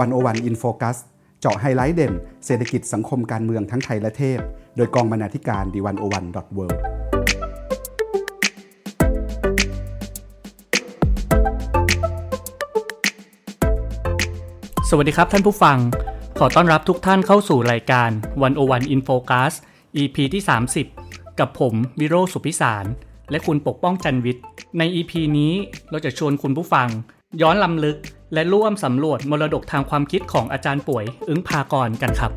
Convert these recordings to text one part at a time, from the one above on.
One O One in Focus เจาะไฮไลท์เด่น เศรษฐกิจสังคมการเมืองทั้งไทยและเทศ โดยกองบรรณาธิการ The One O One dot worldสวัสดีครับท่านผู้ฟัง ขอต้อนรับทุกท่านเข้าสู่รายการวันโอวันอินโฟคัส EP ที่ 30 กับผมวิโรจน์ สุขพิศาล และคุณปกป้องจันวิทย์ ใน EP นี้เราจะชวนคุณผู้ฟัง ย้อนลำลึก และร่วมสำรวจมรดกทางความคิดของอาจารย์ป่วย อึ้งพากรกันครับ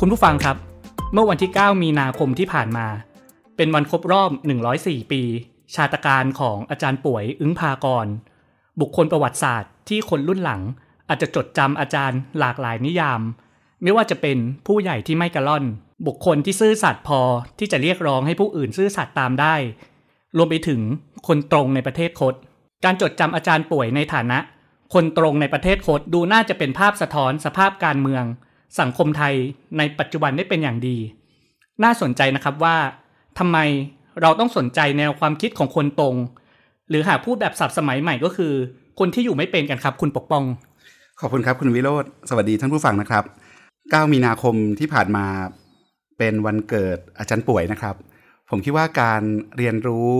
คุณผู้ฟังครับ เมื่อวันที่ 9 มีนาคมที่ผ่านมา เป็นวันครบรอบ 104 ปี ชาตการของอาจารย์ป่วยอึ้งพากร บุคคลประวัติศาสตร์ที่คนรุ่นหลังอาจจะจดจำอาจารย์หลากหลายนิยาม ไม่ว่าจะเป็นผู้ใหญ่ที่ไม่กระล่อน บุคคลที่ซื่อสัตย์พอที่จะเรียกร้องให้ผู้อื่นซื่อสัตย์ตามได้ รวมไปถึงคนตรงในประเทศคดการจดจำอาจารย์ป่วยในฐานะ คนตรงในประเทศคดดูน่าจะเป็นภาพสะท้อนสภาพการเมือง สังคมไทยในปัจจุบันได้เป็นอย่างดี น่าสนใจนะครับว่าทำไมเราต้องสนใจแนวความคิดของคนตรง หรือหากพูดแบบสับสมัยใหม่ก็คือ คนที่อยู่ไม่เป็นกันครับคุณปกป้อง ขอบคุณครับคุณวิโรธสวัสดีท่านผู้ฟังนะครับ 9 มีนาคมที่ผ่านมา เป็นวันเกิดอาจารย์ป่วยนะครับ ผมคิดว่าการเรียนรู้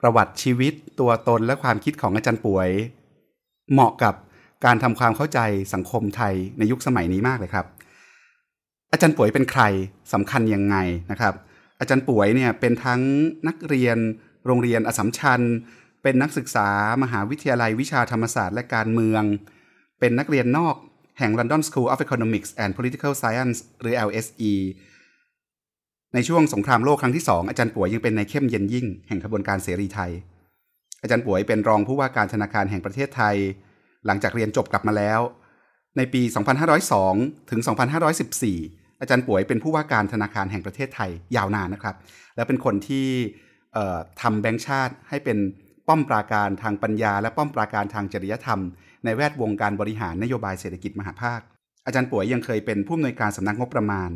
ประวัติชีวิตตัวตนและความคิดของอาจารย์ป่วย เหมาะกับการทำความเข้าใจสังคมไทยในยุคสมัยนี้มากเลยครับ อาจารย์ป่วยเป็นใครสำคัญยังไงนะครับ อาจารย์ป่วยเนี่ยเป็นทั้งนักเรียน โรงเรียนอสมชัญ เป็นนักศึกษามหาวิทยาลัยวิชาธรรมศาสตร์และการเมือง เป็นนักเรียนนอกแห่ง London School of Economics and Political Science หรือ LSE ในช่วงสงครามโลกครั้งที่สองอาจารย์ป่วยยังเป็นนายเข้มเย็นยิ่งแห่งขบวนการเสรีไทย อาจารย์ป่วยเป็นรองผู้ว่าการธนาคารแห่งประเทศไทย หลังจากเรียนจบกลับมาแล้ว ในปี 2502 ถึง 2514 อาจารย์ป่วยเป็นผู้ว่าการธนาคารแห่งประเทศไทยยาวนานนะครับ และเป็นคนที่ทำแบงค์ชาติให้เป็นป้อมปราการทางปัญญา และป้อมปราการทางจริยธรรม ในแวดวงการบริหารนโยบายเศรษฐกิจมหาภาค อาจารย์ป่วยยังเคยเป็นผู้อำนวยการสำนักงบประมาณ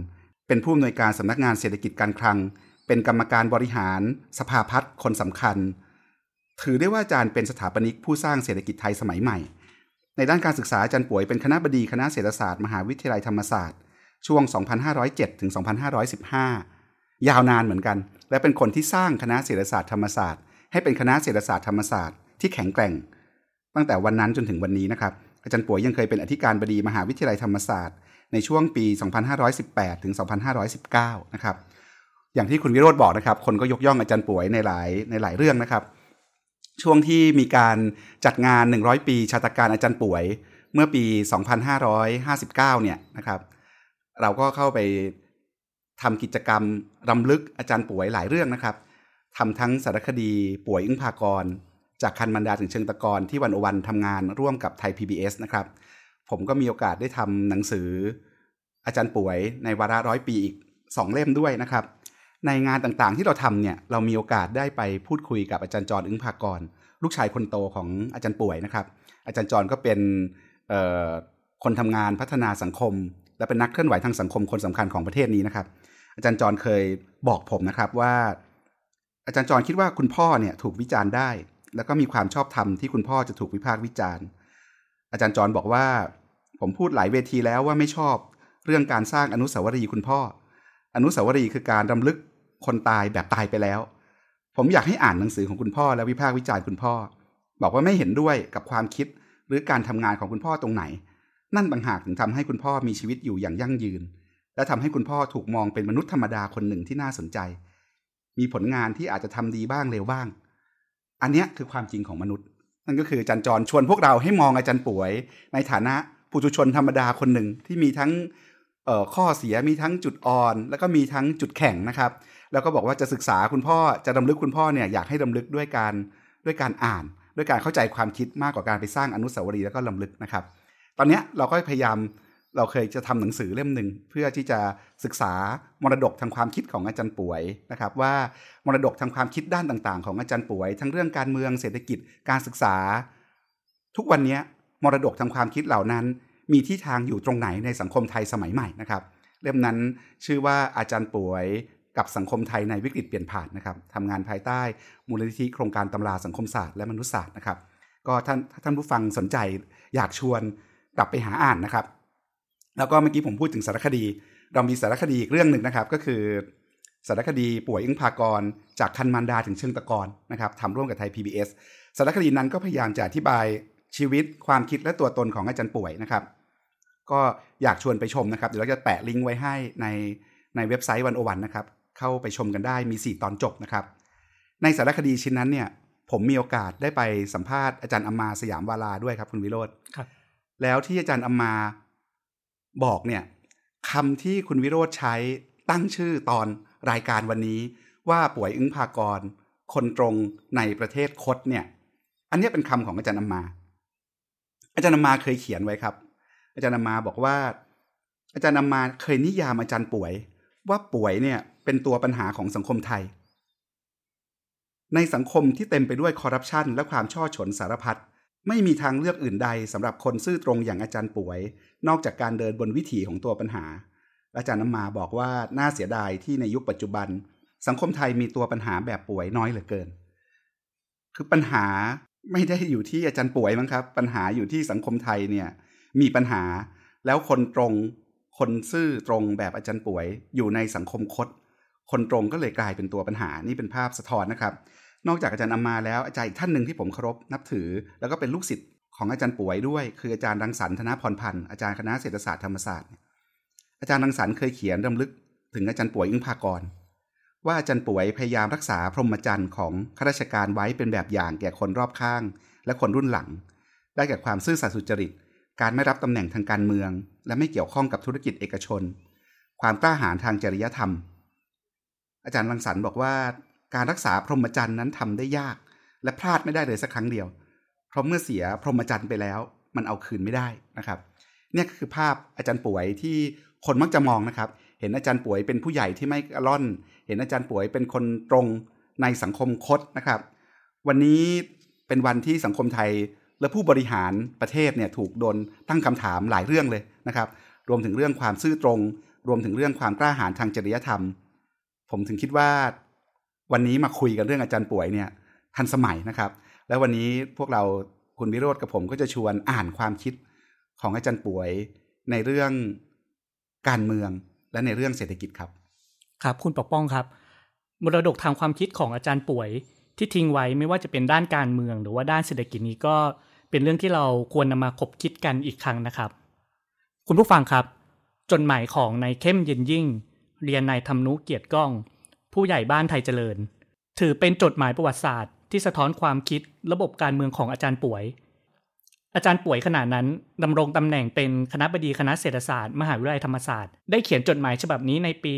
เป็นผู้อำนวยการสำนักงานเศรษฐกิจการคลัง เป็นกรรมการบริหาร สภาพัฒน์คนสำคัญ ถือได้ว่าอาจารย์เป็นสถาปนิกผู้สร้างเศรษฐกิจไทยสมัยใหม่ ในด้านการศึกษาอาจารย์ป่วยเป็นคณะบดีคณะเศรษฐศาสตร์มหาวิทยาลัยธรรมศาสตร์ ช่วง 2507ถึง2515 ยาวนานเหมือนกัน และเป็นคนที่สร้างคณะเศรษฐศาสตร์ธรรมศาสตร์ให้เป็นคณะเศรษฐศาสตร์ธรรมศาสตร์ที่แข็งแกร่ง ตั้งแต่วันนั้นจนถึงวันนี้นะครับอาจารย์ป่วยยังเคยเป็นอธิการบดีมหาวิทยาลัยธรรมศาสตร์ ในช่วงปี 2518 ถึง 2519 นะครับ อย่างที่คุณวิโรธบอกนะครับ คนก็ยกย่องอาจารย์ป่วยในหลายในหลายเรื่องนะครับ ช่วงที่มีการจัดงาน 100 ปีชาตการอาจารย์ป่วย เมื่อปี 2559 เนี่ยนะครับ เราก็เข้าไปทำกิจกรรมรำลึกอาจารย์ป่วยหลายเรื่องนะครับทำทั้งสารคดีป่วยอึ้งพากร จากคันมันดาถึงเชิงตะกอนที่วันอวันทำงานร่วมกับไทย PBS นะครับ ผมก็มีโอกาสได้ทำหนังสือ อาจารย์ป่วยในวาระร้อยปีอีกสองเล่มด้วยนะครับ ในงานต่างๆที่เราทำเนี่ยเรามีโอกาสได้ไปพูดคุยกับอาจารย์จรอึ้งภากร ลูกชายคนโตของอาจารย์ป่วยนะครับ อาจารย์จรก็เป็นคนทำงานพัฒนาสังคม และเป็นนักเคลื่อนไหวทางสังคมคนสำคัญของประเทศนี้นะครับ อาจารย์จรเคยบอกผมนะครับว่า อาจารย์จรคิดว่าคุณพ่อเนี่ยถูกวิจารณ์ได้ แล้วก็มีความชอบธรรมที่คุณพ่อจะถูกวิพากษ์วิจารณ์ อาจารย์จรบอกว่า ผมพูดหลายเวทีแล้วว่าไม่ชอบ เรื่องการสร้างอนุสาวรีย์คุณพ่อ อนุสาวรีย์คือการรำลึกคนตายแบบตายไปแล้ว ผมอยากให้อ่านหนังสือของคุณพ่อ และวิพากษ์วิจารณ์คุณพ่อ บอกว่าไม่เห็นด้วยกับความคิดหรือการทำงานของคุณพ่อตรงไหน นั่นบางหากถึงทำให้คุณพ่อมีชีวิตอยู่อย่างยั่งยืน และทำให้คุณพ่อถูกมองเป็นมนุษย์ธรรมดาคนหนึ่งที่น่าสนใจ มีผลงานที่อาจจะทำดีบ้างเลวบ้าง อันนี้คือความจริงของมนุษย์ นั่นก็คืออาจารย์จรชวนพวกเราให้มองอาจารย์ป่วย ในฐานะผู้ชุชนธรรมดาคนหนึ่งที่มีทั้งข้อเสียมีทั้งจุดอ่อน แล้วก็มีทั้งจุดแข็งนะครับ แล้วก็บอกว่าจะศึกษาคุณพ่อจะดำลึกคุณพ่อเนี่ยอยากให้ดำลึกด้วยการด้วยการอ่าน ด้วยการเข้าใจความคิดมากกว่าการไปสร้างอนุสาวรีย์แล้วก็ลำลึกนะครับ ตอนนี้เราก็พยายาม เราเคยจะทำหนังสือเล่มหนึ่งเพื่อที่จะศึกษามรดกทางความคิดของอาจารย์ป่วยนะครับ ว่ามรดกทางความคิดด้านต่าง ๆ ของอาจารย์ป่วย ทั้งเรื่องการเมืองเศรษฐกิจการศึกษา ทุกวันนี้มรดกทางความคิดเหล่านั้น มีที่ทางอยู่ตรงไหนในสังคมไทยสมัยใหม่นะครับ เล่มนั้นชื่อว่าอาจารย์ป่วยกับสังคมไทยในวิกฤตเปลี่ยนผ่านนะครับทำงานภายใต้มูลนิธิโครงการตำราสังคมศาสตร์และมนุษยศาสตร์นะครับ ก็ท่านท่านผู้ฟังสนใจอยากชวนกลับไปหาอ่านนะครับ แล้วก็เมื่อกี้ผมพูดถึงสารคดี เรามีสารคดีอีกเรื่องหนึ่งนะครับ ก็คือ สารคดีป่วยอึ้งพากร จากคันมันดาถึงเชิงตะกอนนะครับทำร่วมกับไทย PBS สารคดีนั้นก็พยายามจะอธิบายชีวิตความคิดและตัวตนของอาจารย์ป่วยนะครับ ก็อยากชวนไปชมนะครับ เดี๋ยวเราจะแปะลิงก์ไว้ให้ในในเว็บไซต์วันโอวันนะครับ เข้าไปชมกันได้มี 4 ตอนจบนะครับ ในสารคดีชิ้นนั้นเนี่ย ผมมีโอกาสได้ไปสัมภาษณ์อาจารย์อัมมาสยามวาลาด้วยครับคุณวิโรธครับแล้วที่อาจารย์อัมมา บอกเนี่ยคำที่คุณวิโรธใช้ตั้งชื่อตอนรายการวันนี้ ว่าป่วยอึ้งพากร คนตรงในประเทศคดเนี่ย อันนี้เป็นคำของอาจารย์อัมา อาจารย์อัมาเคยเขียนไว้ครับ อาจารย์อัมาบอกว่า อาจารย์อัมมาเคยนิยามอาจารย์ป่วย ว่าป่วยเนี่ยเป็นตัวปัญหาของสังคมไทย ในสังคมที่เต็มไปด้วยคอร์รัปชันและความช่อฉนสารพัด ไม่มีทางเลือกอื่นใดสำหรับคนซื่อตรงอย่างอาจารย์ป่วย นอกจากการเดินบนวิถีของตัวปัญหา อาจารย์น้ำมาบอกว่าน่าเสียดายที่ในยุคปัจจุบัน สังคมไทยมีตัวปัญหาแบบป่วยน้อยเหลือเกิน คือปัญหาไม่ได้อยู่ที่อาจารย์ป่วยมั้งครับ ปัญหาอยู่ที่สังคมไทยเนี่ย มีปัญหาแล้วคนตรงคนซื่อตรงแบบอาจารย์ป่วย อยู่ในสังคมคดคนตรงก็เลยกลายเป็นตัวปัญหานี่เป็นภาพสะท้อนนะครับ นอกจากอาจารย์อามาแล้วอาจารย์อีกท่านหนึ่งที่ผมเคารพนับถือ แล้วก็เป็นลูกศิษย์ของอาจารย์ป่วยด้วย คืออาจารย์รังสรรค์ธนพรพันธ์อาจารย์คณะเศรษฐศาสตร์ธรรมศาสตร์อาจารย์รังสรรค์เคยเขียนรำลึกถึงอาจารย์ป่วยอึ้งภากรว่าอาจารย์ป่วยพยายามรักษาพรหมจรรย์ของข้าราชการไว้เป็นแบบอย่างแก่คนรอบข้าง และคนรุ่นหลัง ได้แก่ความซื่อสัตย์สุจริต การไม่รับตำแหน่งทางการเมือง และไม่เกี่ยวข้องกับธุรกิจเอกชน ความกล้าหาญทางจริยธรรม อาจารย์รังสรรค์บอกว่า การรักษาพรหมจรรย์นั้นทำได้ยาก และพลาดไม่ได้เลยสักครั้งเดียว เพราะเมื่อเสียพรหมจรรย์ไปแล้ว มันเอาคืนไม่ได้นะครับ เนี่ยคือภาพอาจารย์ป่วยที่คนมักจะมองนะครับ เห็นอาจารย์ป่วยเป็นผู้ใหญ่ที่ไม่กระล่อน เห็นอาจารย์ป่วยเป็นคนตรงในสังคมคดนะครับ วันนี้เป็นวันที่สังคมไทยและผู้บริหารประเทศเนี่ยถูกโดนตั้งคำถามหลายเรื่องเลยนะครับ รวมถึงเรื่องความซื่อตรง รวมถึงเรื่องความกล้าหาญทางจริยธรรม ผมถึงคิดว่า วันนี้มาคุยกันเรื่องอาจารย์ป่วยเนี่ยทันสมัยนะครับ แล้ววันนี้พวกเราคุณวิโรธกับผมก็จะชวนอ่านความคิดของอาจารย์ป่วยในเรื่องการเมืองและในเรื่องเศรษฐกิจครับ ครับคุณปกป้องครับ มรดกทางความคิดของอาจารย์ป่วยที่ทิ้งไว้ไม่ว่าจะเป็นด้านการเมืองหรือว่าด้านเศรษฐกิจนี้ก็เป็นเรื่องที่เราควรนำมาคบคิดกันอีกครั้งนะครับ คุณผู้ฟังครับ จดหมายของนายเข้มเย็นยิ่ง เรียนนายธรรมนุเกียรติก้อง ผู้ใหญ่บ้านไทยเจริญ ถือเป็นจดหมายประวัติศาสตร์ ที่สะท้อนความคิดระบบการเมืองของอาจารย์ป่วย อาจารย์ป่วยขณะนั้นดำรงตำแหน่งเป็นคณะบดีคณะเศรษฐศาสตร์ มหาวิทยาลัยธรรมศาสตร์ ได้เขียนจดหมายฉบับนี้ในปี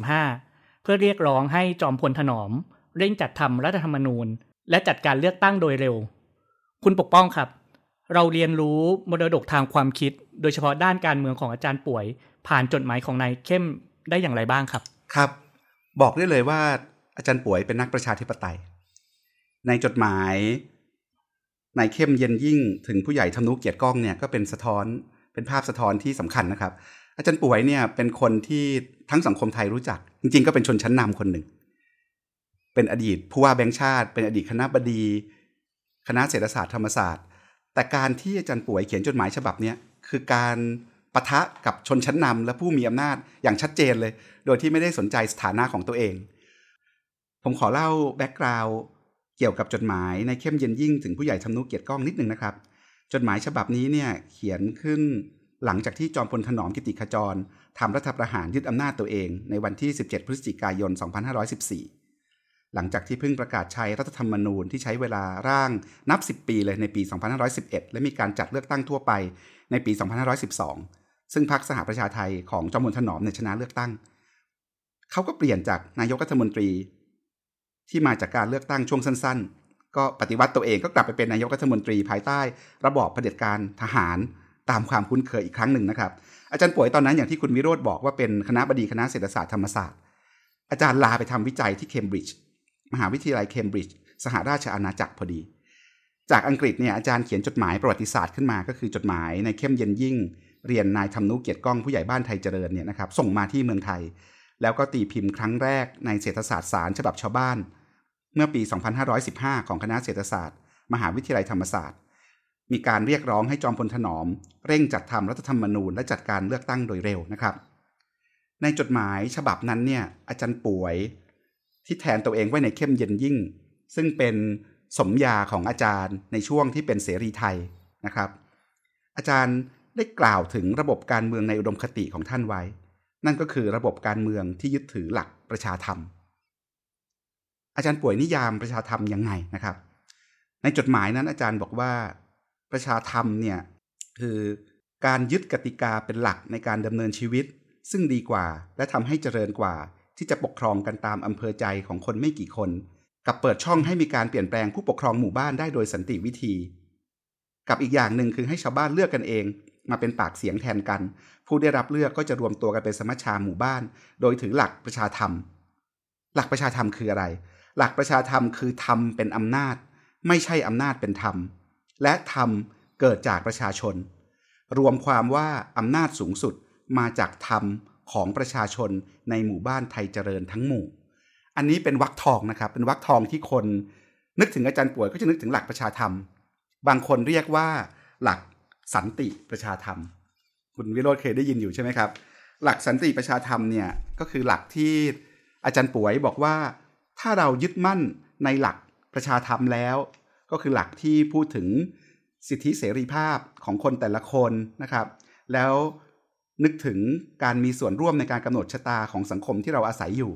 2515 เพื่อเรียกร้องให้จอมพลถนอม เร่งจัดทำรัฐธรรมนูญ และจัดการเลือกตั้งโดยเร็ว คุณปกป้องครับ เราเรียนรู้มรดกทางความคิด โดยเฉพาะด้านการเมืองของอาจารย์ป่วย ผ่านจดหมายของนายเข้มได้อย่างไรบ้างครับ ครับ บอกได้เลยว่าอาจารย์ป่วยเป็นนักประชาธิปไตย ในจดหมายนายเข้มเย็นยิ่งถึงผู้ใหญ่ธนุเกียรติก้องเนี่ยก็เป็นสะท้อนเป็นภาพสะท้อนที่สำคัญนะครับ อาจารย์ป่วยเนี่ยเป็นคนที่ทั้งสังคมไทยรู้จัก จริง ๆ ก็เป็นชนชั้นนำคนหนึ่ง เป็นอดีตผู้ว่าแบงค์ชาติ เป็นอดีตคณะบดี คณะเศรษฐศาสตร์ธรรมศาสตร์ แต่การที่อาจารย์ป่วยเขียนจดหมายฉบับนี้คือการ ปะทะกับชนชั้นนำและผู้มีอำนาจอย่างชัดเจนเลย โดยที่ไม่ได้สนใจสถานะของตัวเอง ผมขอเล่าแบ็กกราวด์เกี่ยวกับจดหมายในเข้มเย็นยิ่งถึงผู้ใหญ่ทำนุเกียรติก้องนิดนึงนะครับ จดหมายฉบับนี้เนี่ยเขียนขึ้นหลังจากที่จอมพลถนอมกิติขจรทำรัฐประหารยึดอำนาจตัวเอง ในวันที่ 17 พฤศจิกายน 2514 หลังจากที่เพิ่งประกาศใช้รัฐธรรมนูญที่ใช้เวลาร่างนับ 10 ปีเลยในปี 2511 และมีการจัดเลือกตั้งทั่วไปในปี 2512 ซึ่งพรรคสหประชาไทยของจอมพลถนอมเนี่ยชนะเลือกตั้ง เขาก็เปลี่ยนจากนายกรัฐมนตรี ที่มาจากการเลือกตั้งช่วงสั้น ๆ ก็ปฏิวัติตัวเองก็กลับไปเป็นนายกรัฐมนตรีภายใต้ ระบอบเผด็จการทหารตามความคุ้นเคยอีกครั้งหนึ่งนะครับ อาจารย์ป่วยตอนนั้นอย่างที่คุณวิโรธบอกว่าเป็นคณะบดีคณะเศรษฐศาสตร์ธรรมศาสตร์ อาจารย์ลาไปทำวิจัยที่เคมบริดจ์มหาวิทยาลัยเคมบริดจ์สหราชอาณาจักรพอดี จากอังกฤษเนี่ยอาจารย์เขียนจดหมายประวัติศาสตร์ขึ้นมา ก็คือจดหมายในเข้มเย็นยิ่ง เรียนนายธรรมนุเกียรติก้องผู้ใหญ่บ้านไทยเจริญเนี่ยนะครับส่งมาที่เมืองไทย แล้วก็ตีพิมพ์ครั้งแรกในเศรษฐศาสตร์สารฉบับชาวบ้าน เมื่อปี 2515 ของคณะเศรษฐศาสตร์ มหาวิทยาลัยธรรมศาสตร์ มีการเรียกร้องให้จอมพลถนอม เร่งจัดทำรัฐธรรมนูญและจัดการเลือกตั้งโดยเร็วนะครับ ในจดหมายฉบับนั้นเนี่ยอาจารย์ป่วยที่แทนตัวเองไว้ในเข้มเย็นยิ่ง ซึ่งเป็นสมญาของอาจารย์ในช่วงที่เป็นเสรีไทยนะครับ อาจารย์ ได้กล่าวถึงระบบการเมืองในอุดมคติของท่านไว้ นั่นก็คือระบบการเมืองที่ยึดถือหลักประชาธรรม อาจารย์ป่วยนิยามประชาธรรมยังไงนะครับ ในจดหมายนั้นอาจารย์บอกว่าประชาธรรมเนี่ยคือการยึดกติกาเป็นหลักในการดำเนินชีวิต ซึ่งดีกว่าและทำให้เจริญกว่า ที่จะปกครองกันตามอำเภอใจของคนไม่กี่คน กับเปิดช่องให้มีการเปลี่ยนแปลงผู้ปกครองหมู่บ้านได้โดยสันติวิธี กับอีกอย่างหนึ่งคือให้ชาวบ้านเลือกกันเอง มาเป็นปากเสียงแทนกัน ผู้ได้รับเลือกก็จะรวมตัวกันเป็นสมัชชาหมู่บ้าน โดยถือหลักประชาธรรม หลักประชาธรรมคืออะไร หลักประชาธรรมคือธรรมเป็นอำนาจ ไม่ใช่อำนาจเป็นธรรม และธรรมเกิดจากประชาชน รวมความว่าอำนาจสูงสุดมาจากธรรมของประชาชนในหมู่บ้านไทยเจริญทั้งหมู่ อันนี้เป็นวักทองนะครับเป็นวักทองที่คน นึกถึงอาจารย์ป่วยก็จะนึกถึงหลักประชาธรรม บางคนเรียกว่าหลัก สันติประชาธรรม คุณวิโรธเคยได้ยินอยู่ใช่ไหมครับ หลักสันติประชาธรรมเนี่ยก็คือหลักที่อาจารย์ป่วยบอกว่าถ้าเรายึดมั่นในหลักประชาธรรมแล้ว ก็คือหลักที่พูดถึงสิทธิเสรีภาพของคนแต่ละคนนะครับ แล้วนึกถึงการมีส่วนร่วมในการกำหนดชะตาของสังคมที่เราอาศัยอยู่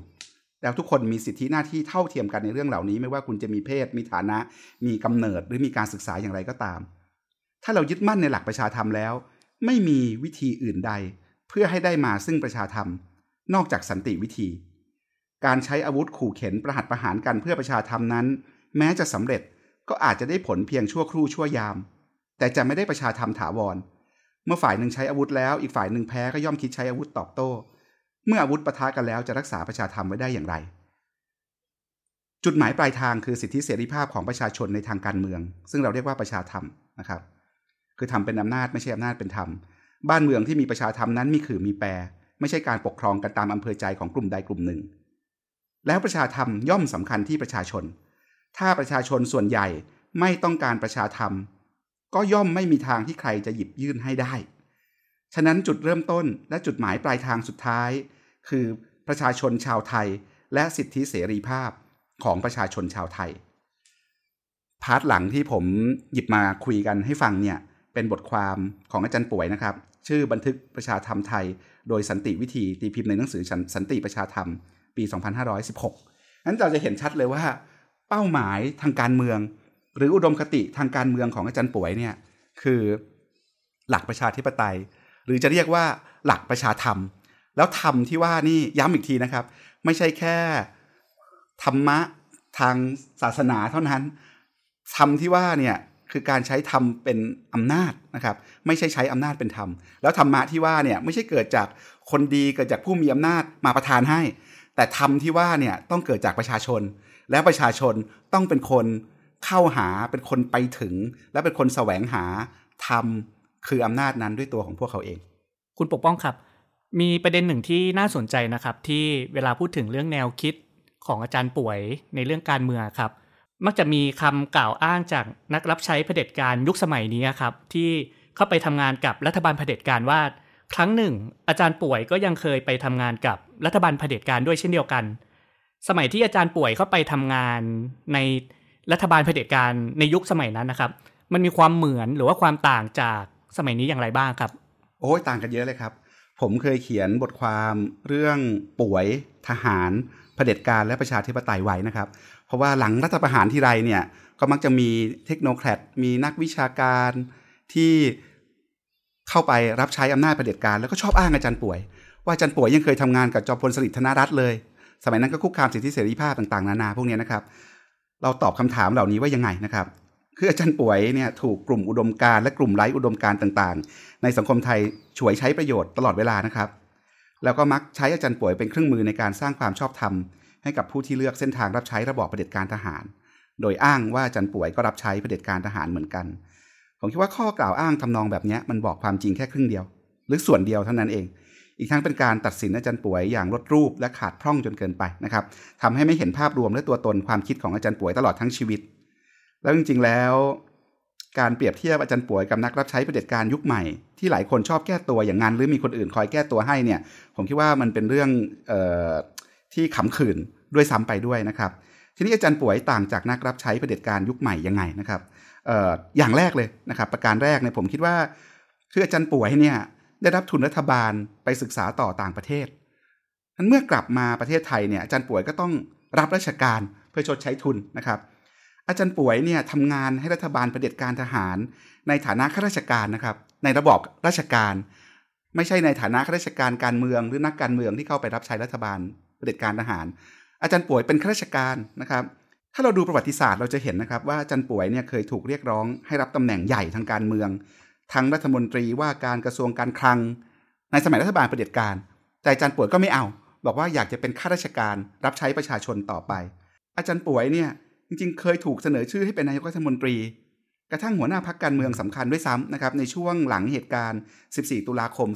แล้วทุกคนมีสิทธิหน้าที่เท่าเทียมกันในเรื่องเหล่านี้ ไม่ว่าคุณจะมีเพศ มีฐานะ มีกำเนิดหรือมีการศึกษาอย่างไรก็ตาม ถ้าเรายึดมั่นในหลักประชาธรรมแล้ว ไม่มีวิธีอื่นใด เพื่อให้ได้มาซึ่งประชาธรรม นอกจากสันติวิธี การใช้อาวุธขู่เข็นประหัตประหารกันเพื่อประชาธรรมนั้น แม้จะสำเร็จก็อาจจะได้ผลเพียงชั่วครู่ชั่วยาม แต่จะไม่ได้ประชาธรรมถาวร เมื่อฝ่ายหนึ่งใช้อาวุธแล้วอีกฝ่ายหนึ่งแพ้ก็ย่อมคิดใช้อาวุธตอบโต้ เมื่ออาวุธปะทะกันแล้วจะรักษาประชาธรรมไว้ได้อย่างไร จุดหมายปลายทางคือสิทธิเสรีภาพของประชาชนในทางการเมือง ซึ่งเราเรียกว่าประชาธรรมนะครับ คือทำเป็นอำนาจไม่ใช่อำนาจเป็นธรรม บ้านเมืองที่มีประชาธรรมนั้นมีขื่อมีแปร ไม่ใช่การปกครองกันตามอำเภอใจของกลุ่มใดกลุ่มหนึ่ง แล้วประชาธรรมย่อมสำคัญที่ประชาชน ถ้าประชาชนส่วนใหญ่ไม่ต้องการประชาธรรม ก็ย่อมไม่มีทางที่ใครจะหยิบยื่นให้ได้ ฉะนั้นจุดเริ่มต้นและจุดหมายปลายทางสุดท้าย คือประชาชนชาวไทย และสิทธิเสรีภาพของประชาชนชาวไทย part หลังที่ผมหยิบมาคุยกันให้ฟังเนี่ย เป็นบทความของอาจารย์ป๋วยนะครับ ชื่อบันทึกประชาธรรมไทย โดยสันติวิธีตีพิมพ์ในหนังสือสันติประชาธรรม ปี 2516นั้นเราจะเห็นชัดเลยว่า เป้าหมายทางการเมือง หรืออุดมคติทางการเมืองของอาจารย์ป๋วยเนี่ยคือหลักประชาธิปไตย หรือจะเรียกว่าหลักประชาธรรม แล้วธรรมที่ว่านี่ย้ำอีกทีนะครับ ไม่ใช่แค่ธรรมะทางศาสนาเท่านั้นธรรมที่ว่าเนี่ย คือการใช้ธรรมเป็นอำนาจนะครับ ไม่ใช่ใช้อำนาจเป็นธรรม แล้วธรรมะที่ว่าเนี่ยไม่ใช่เกิดจากคนดีเกิดจากผู้มีอำนาจมาประทานให้ แต่ธรรมที่ว่าเนี่ยต้องเกิดจากประชาชน และประชาชนต้องเป็นคนเข้าหาเป็นคนไปถึง และเป็นคนแสวงหาธรรมคืออำนาจนั้นด้วยตัวของพวกเขาเอง คุณปกป้องครับมีประเด็นหนึ่งที่น่าสนใจนะครับ ที่เวลาพูดถึงเรื่องแนวคิดของอาจารย์ป่วยในเรื่องการเมืองครับ มักจะมีคำกล่าวอ้างจากนักรับใช้เผด็จการยุคสมัยนี้ครับ ที่เข้าไปทำงานกับรัฐบาลเผด็จการว่า ครั้งหนึ่ง อาจารย์ป่วยก็ยังเคยไปทำงานกับรัฐบาลเผด็จการด้วยเช่นเดียวกัน สมัยที่อาจารย์ป่วยเข้าไปทำงานในรัฐบาลเผด็จการในยุคสมัยนั้นนะครับ มันมีความเหมือนหรือว่าความต่างจากสมัยนี้อย่างไรบ้างครับ โอ้ยต่างกันเยอะเลยครับ ผมเคยเขียนบทความเรื่องป่วยทหารเผด็จการและประชาธิปไตยไว้นะครับ เพราะว่าหลังรัฐประหารที่ไรเนี่ยก็มักจะมีเทคโนแครดมีนักวิชาการที่เข้าไปรับใช้อำนาจเผด็จการแล้วก็ชอบอ้างอาจารย์ป่วย ว่าอาจารย์ป่วยยังเคยทำงานกับจอมพลสฤษดิ์ธนรัตน์เลย สมัยนั้นก็คุกคามสิทธิเสรีภาพต่างๆ นานาพวกนี้นะครับ เราตอบคำถามเหล่านี้ว่ายังไงนะครับคืออาจารย์ป่วยเนี่ยถูกกลุ่มอุดมการและกลุ่มไร้อุดมการต่างๆ ในสังคมไทยฉวยใช้ประโยชน์ตลอดเวลานะครับ แล้วก็มักใช้อาจารย์ป่วยเป็นเครื่องมือในการสร้างความชอบธรรม ให้กับผู้ที่เลือกเส้นทางรับใช้ระบอบเผด็จการทหาร โดยอ้างว่าอาจารป่วยก็รับใช้เผด็จการทหารเหมือนกัน ผมคิดว่าข้อกล่าวอ้างทำนองแบบนี้มันบอกความจริงแค่ครึ่งเดียว หรือส่วนเดียวเท่านั้นเอง อีกทั้งเป็นการตัดสินอาจารย์ป่วยอย่างลดรูปและขาดพร่องจนเกินไปนะครับทำให้ไม่เห็นภาพรวมและตัวตนความคิดของอาจารย์ป่วยตลอดทั้งชีวิต แล้วจริงๆแล้วการเปรียบเทียบอาจารย์ป่วยกับนักรับใช้เผด็จการยุคใหม่ที่หลายคนชอบแก้ตัวอย่างนั้นหรือมีคนอื่นคอยแก้ตัวให้เนี่ย ผมคิดว่ามันเป็นเรื่องออที่ขำขื่น ด้วยซ้ำไปด้วยนะครับ ทีนี้อาจารย์ป่วยต่างจากนักรับใช้เผด็จการยุคใหม่ยังไงนะครับอออย่างแรกเลยนะครับ ประการแรกเนี่ยผมคิดว่าคืออาจารย์ป่วยเนี่ยได้รับทุนรัฐบาลไปศึกษาต่อต่างประเทศนั้นเมื่อกลับมาประเทศไทยเนี่ยอาจารย์ป่วยก็ต้องรับราชการเพื่อชดใช้ทุนนะครับ อาจารย์ป่วยเนี่ยทำงานให้รัฐบาลเผด็จการทหาร ในฐานะข้าราชการนะครับ ในระบอบราชการ ไม่ใช่ในฐานะข้าราชการการเมืองหรือนักการเมืองที่เข้าไปรับใช้รัฐบาลเผด็จการทหาร อาจารย์ป่วยเป็นข้าราชการนะครับ ถ้าเราดูประวัติศาสตร์เราจะเห็นนะครับ ว่าอาจารย์ป่วยเนี่ยเคยถูกเรียกร้องให้รับตำแหน่งใหญ่ทางการเมือง ทั้งรัฐมนตรีว่าการกระทรวงการคลัง ในสมัยรัฐบาลเผด็จการ แต่อาจารย์ป่วยก็ไม่เอา บอกว่าอยากจะเป็นข้าราชการรับใช้ประชาชนต่อไป อาจารย์ป่วยเนี่ยจริงๆ เคยถูกเสนอชื่อให้เป็นนายกรัฐมนตรี กระทั่งหัวหน้าพักการเมืองสำคัญด้วยซ้ำนะครับในช่วงหลังเหตุการณ์ 14 ตุลาคม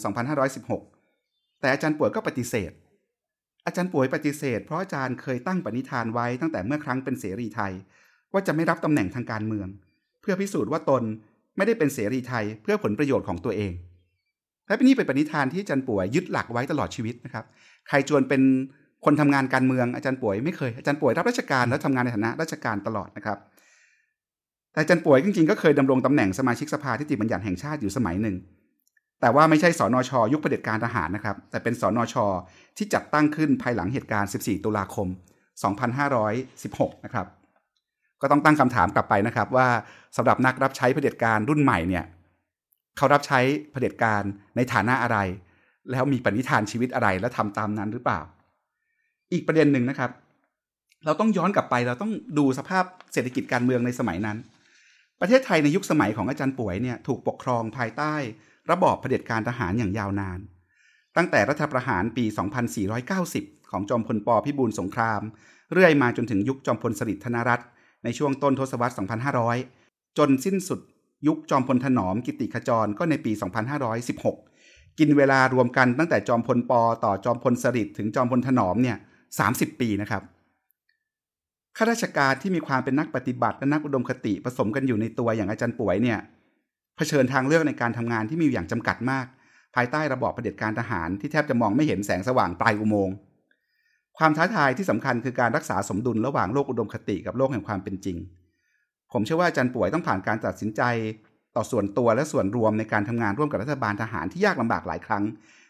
2516 แต่อาจารย์ป่วยก็ปฏิเสธ อาจารย์ป่วยปฏิเสธ เพราะอาจารย์เคยตั้งปณิธานไว้ตั้งแต่เมื่อครั้งเป็นเสรีไทย ว่าจะไม่รับตำแหน่งทางการเมือง เพื่อพิสูจน์ว่าตนไม่ได้เป็นเสรีไทยเพื่อผลประโยชน์ของตัวเอง และนี่เป็นปณิธานที่อาจารย์ป่วยยึดหลักไว้ตลอดชีวิตนะครับ ใครจวนเป็นคนทำงานการเมืองอาจารย์ป่วยไม่เคยอาจารย์ป่วยรับราชการแล้วทำงานในฐานะราชการตลอดนะครับแต่อาจารย์ป่วยจริงๆก็เคยดำรงตำแหน่งสมาชิกสภาทิฏฐิบัญญัติแห่งชาติอยู่สมัยหนึ่ง แต่ว่าไม่ใช่สอนอชยุคเผด็จการทหารนะครับ แต่เป็นสอนอชที่จัดตั้งขึ้นภายหลังเหตุการณ์ 14 ตุลาคม 2516 นะครับ ก็ต้องตั้งคำถามกลับไปนะครับว่าสำหรับนักรับใช้เผด็จการรุ่นใหม่เนี่ยเขารับใช้เผด็จการในฐานะอะไร แล้วมีปณิธานชีวิตอะไรและทำตามนั้นหรือเปล่า อีกประเด็นหนึ่งนะครับ เราต้องย้อนกลับไปเราต้องดูสภาพเศรษฐกิจการเมืองในสมัยนั้น ประเทศไทยในยุคสมัยของอาจารย์ป่วยเนี่ยถูกปกครองภายใต้ ระบอบเผด็จการทหารอย่างยาวนาน ตั้งแต่รัฐประหารปี 2490 ของจอมพลปพิบูลสงคราม เรื่อยมาจนถึงยุคจอมพลสฤษดิ์ธนรัตน์ในช่วงต้นทศวรรษ 2500 จนสิ้นสุดยุคจอมพลถนอมกิติขจรก็ในปี 2516 กินเวลารวมกันตั้งแต่จอมพลปต่อจอมพลสฤษดิ์ถึงจอมพลถนอมเนี่ย30 ปีนะครับข้าราชการที่มีความเป็นนักปฏิบัติและนักอุดมคติผสมกันอยู่ในตัวอย่างอาจารย์ป่วยเนี่ย เผชิญทางเลือกในการทำงานที่มีอย่างจำกัดมาก ภายใต้ระบอบเผด็จการทหารที่แทบจะมองไม่เห็นแสงสว่างปลายอุโมงค์ความท้าทายที่สำคัญคือการรักษาสมดุลระหว่างโลกอุดมคติกับโลกแห่งความเป็นจริง ผมเชื่อว่าอาจารย์ป่วยต้องผ่านการตัดสินใจ ต่อส่วนตัวและส่วนรวมในการทำงานร่วมกับรัฐบาลทหารที่ยากลำบากหลายครั้ง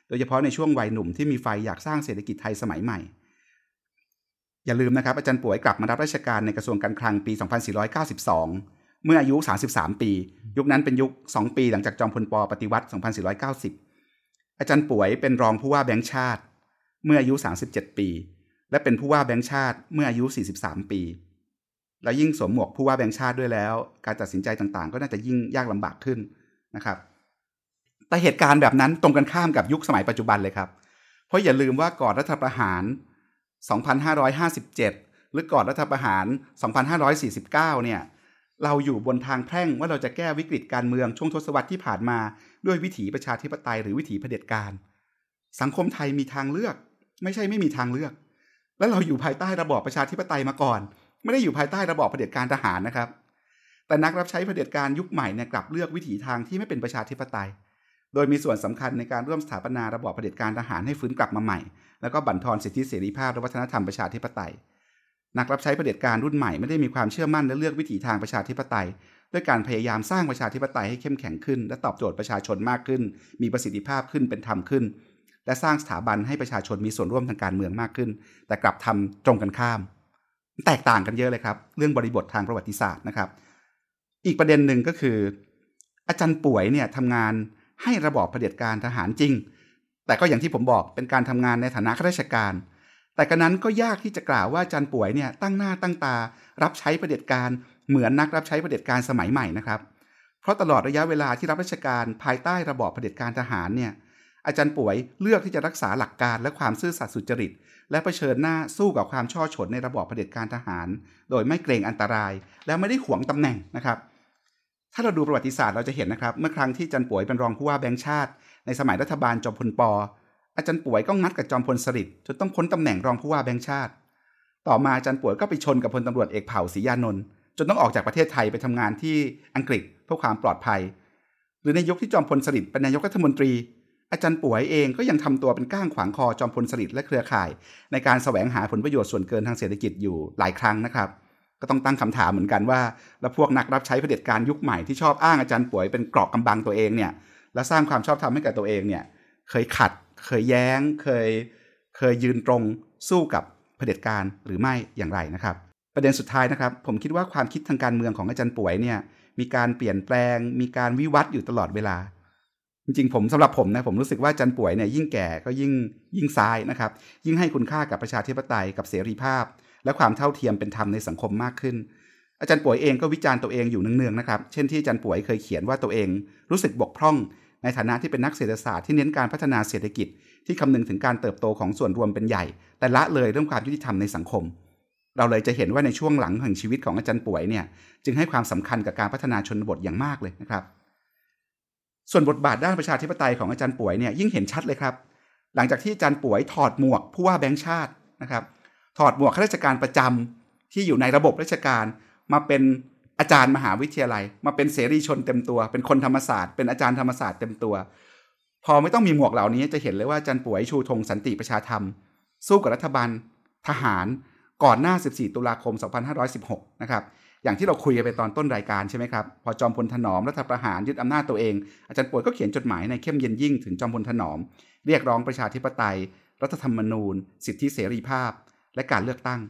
โดยเฉพาะในช่วงวัยหนุ่มที่มีไฟอยากสร้างเศรษฐกิจไทยสมัยใหม่ อย่าลืมนะครับอาจารย์ป่วยกลับมารับราชการในกระทรวงการคลังปี 2492 เมื่ออายุ 33 ปี ยุคนั้นเป็นยุค 2 ปีหลังจากจอมพลปปฏิวัติ 2490 อาจารย์ป่วยเป็นรองผู้ว่าแบงค์ชาติ เมื่ออายุ 37 ปี และเป็นผู้ว่าแบงค์ชาติเมื่ออายุ 43 ปี และยิ่งสวมหมวกผู้ว่าแบงค์ชาติด้วยแล้ว การตัดสินใจต่างๆ ก็น่าจะยิ่งยากลำบากขึ้นนะครับ แต่เหตุการณ์แบบนั้นตรงกันข้ามกับยุคสมัยปัจจุบันเลยครับ เพราะอย่าลืมว่าก่อนรัฐประหาร 2557 หรือก่อนรัฐประหาร 2549 เนี่ย เราอยู่บนทางแพร่งว่าเราจะแก้วิกฤตการเมืองช่วงทศวรรษที่ผ่านมา ด้วยวิถีประชาธิปไตยหรือวิถีเผด็จการ สังคมไทยมีทางเลือก ไม่ใช่ไม่มีทางเลือก และเราอยู่ภายใต้ระบอบประชาธิปไตยมาก่อน ไม่ได้อยู่ภายใต้ระบอบเผด็จการทหารนะครับ แต่นักรับใช้เผด็จการยุคใหม่เนี่ยกลับเลือกวิถีทางที่ไม่เป็นประชาธิปไตย โดยมีส่วนสำคัญในการร่วมสถาปนาระบอบเผด็จการทหารให้ฟื้นกลับมาใหม่ แล้วก็บั่นทอนสิทธิเสรีภาพและวัฒนธรรมประชาธิปไตย นักรับใช้เผด็จการรุ่นใหม่ไม่ได้มีความเชื่อมั่นและเลือกวิถีทางประชาธิปไตย ด้วยการพยายามสร้างประชาธิปไตยให้เข้มแข็งขึ้น และตอบโจทย์ประชาชนมากขึ้น มีประสิทธิภาพขึ้นเป็นธรรมขึ้น และสร้างสถาบันให้ประชาชนมีส่วนร่วมทางการเมืองมากขึ้น แต่กลับทำตรงกันข้าม แตกต่างกันเยอะเลยครับ เรื่องบริบททางประวัติศาสตร์นะครับ อีกประเด็นหนึ่งก็คือ อาจารย์ป่วยเนี่ยทำงานให้ระบอบเผด็จการทหารจริง แต่ก็อย่างที่ผมบอกเป็นการทำงานในฐานะข้าราชการ แต่กระนั้นก็ยากที่จะกล่าวว่าจันป่วยเนี่ยตั้งหน้าตั้งตา รับใช้ประเด็จการเหมือนนักรับใช้ประเด็จการสมัยใหม่นะครับเพราะตลอดระยะเวลาที่รับราชการภายใต้ระบอบประเด็จการทหารเนี่ยอาจารย์ป่วยเลือกที่จะรักษาหลักการและความซื่อสัตย์สุจริต และะเผชิญหน้าสู้กับความช่อฉนในระบอบประเด็จการทหาร โดยไม่เกรงอันตราย และไม่ได้หวงตำแหน่งนะครับ ถ้าเราดูประวัติศาสตร์เราจะเห็นนะครับ เมื่อครั้งที่จันป่วยเป็นรองผู้ว่าแบงค์ชาติ ในสมัยรัฐบาลจอมพลป อาจารย์ป่วยก็งัดกับจอมพลสฤษดิ์จนต้องพ้นตำแหน่งรองผู้ว่าแบงค์ชาติ ต่อมาอาจารย์ป่วยก็ไปชนกับพลตำรวจเอกเผ่าศรียานนท์จนต้องออกจากประเทศไทยไปทำงานที่อังกฤษเพื่อความปลอดภัย หรือในยุคที่จอมพลสฤษดิ์เป็นนายกรัฐมนตรี อาจารย์ป่วยเองก็ยังทำตัวเป็นก้างขวางคอจอมพลสฤษดิ์และเครือข่าย ในการแสวงหาผลประโยชน์ส่วนเกินทางเศรษฐกิจอยู่หลายครั้งนะครับ ก็ต้องตั้งคำถามเหมือนกันว่า แล้วพวกนักรับใช้เผด็จการยุคใหม่ที่ชอบอ้างอาจารย์ป่วยเป็นเกรอบกำบังตัวเองเนี่ยและสร้างความชอบธรรมให้กับตัวเองเนี่ยเคยขัด เคยแย้งเคยเคยยืนตรงสู้กับเผด็จการหรือไม่อย่างไรนะครับ ประเด็นสุดท้ายนะครับ ผมคิดว่าความคิดทางการเมืองของอาจารย์ป่วยเนี่ยมีการเปลี่ยนแปลง มีการวิวัฒน์อยู่ตลอดเวลา จริงๆ ผมสำหรับผมนะผมรู้สึกว่าอาจารย์ป่วยเนี่ยยิ่งแก่ก็ยิ่งยิ่งซ้ายนะครับ ยิ่งให้คุณค่ากับประชาธิปไตยกับเสรีภาพ และความเท่าเทียมเป็นธรรมในสังคมมากขึ้น อาจารย์ป่วยเองก็วิจารณ์ตัวเองอยู่เนืองๆนะครับ เช่นที่อาจารย์ป่วยเคยเขียนว่าตัวเองรู้สึกบกพร่อง ในฐานะที่เป็นนักเศรษฐศาสตร์ที่เน้นการพัฒนาเศรษฐกิจ ที่คำนึงถึงการเติบโตของส่วนรวมเป็นใหญ่ แต่ละเลยเรื่องความยุติธรรมในสังคม เราเลยจะเห็นว่าในช่วงหลังแห่งชีวิตของอาจารย์ป่วยเนี่ยจึงให้ความสำคัญกับการพัฒนาชนบทอย่างมากเลยนะครับ ส่วนบทบาทด้านประชาธิปไตยของอาจารย์ป่วยเนี่ยยิ่งเห็นชัดเลยครับ หลังจากที่อาจารย์ป่วยถอดหมวกผู้ว่าแบงค์ชาตินะครับถอดหมวกข้าราชการประจำที่อยู่ในระบบราชการมาเป็น อาจารย์มหาวิทยาลัย มาเป็นเสรีชนเต็มตัว เป็นคนธรรมศาสตร์ เป็นอาจารย์ธรรมศาสตร์เต็มตัว พอไม่ต้องมีหมวกเหล่านี้จะเห็นเลยว่าอาจารย์ป่วยชูธงสันติประชาธรรม สู้กับรัฐบาลทหารก่อนหน้า 14 ตุลาคม 2516 นะครับ อย่างที่เราคุยกันไปตอนต้นรายการใช่ไหมครับ พอจอมพลถนอมรัฐประหารยึดอำนาจตัวเอง อาจารย์ป่วยก็เขียนจดหมายในเข้มเย็นยิ่งถึงจอมพลถนอม เรียกร้องประชาธิปไตย รัฐธรรมนูญ สิทธิเสรีภาพ และการเลือกตั้ง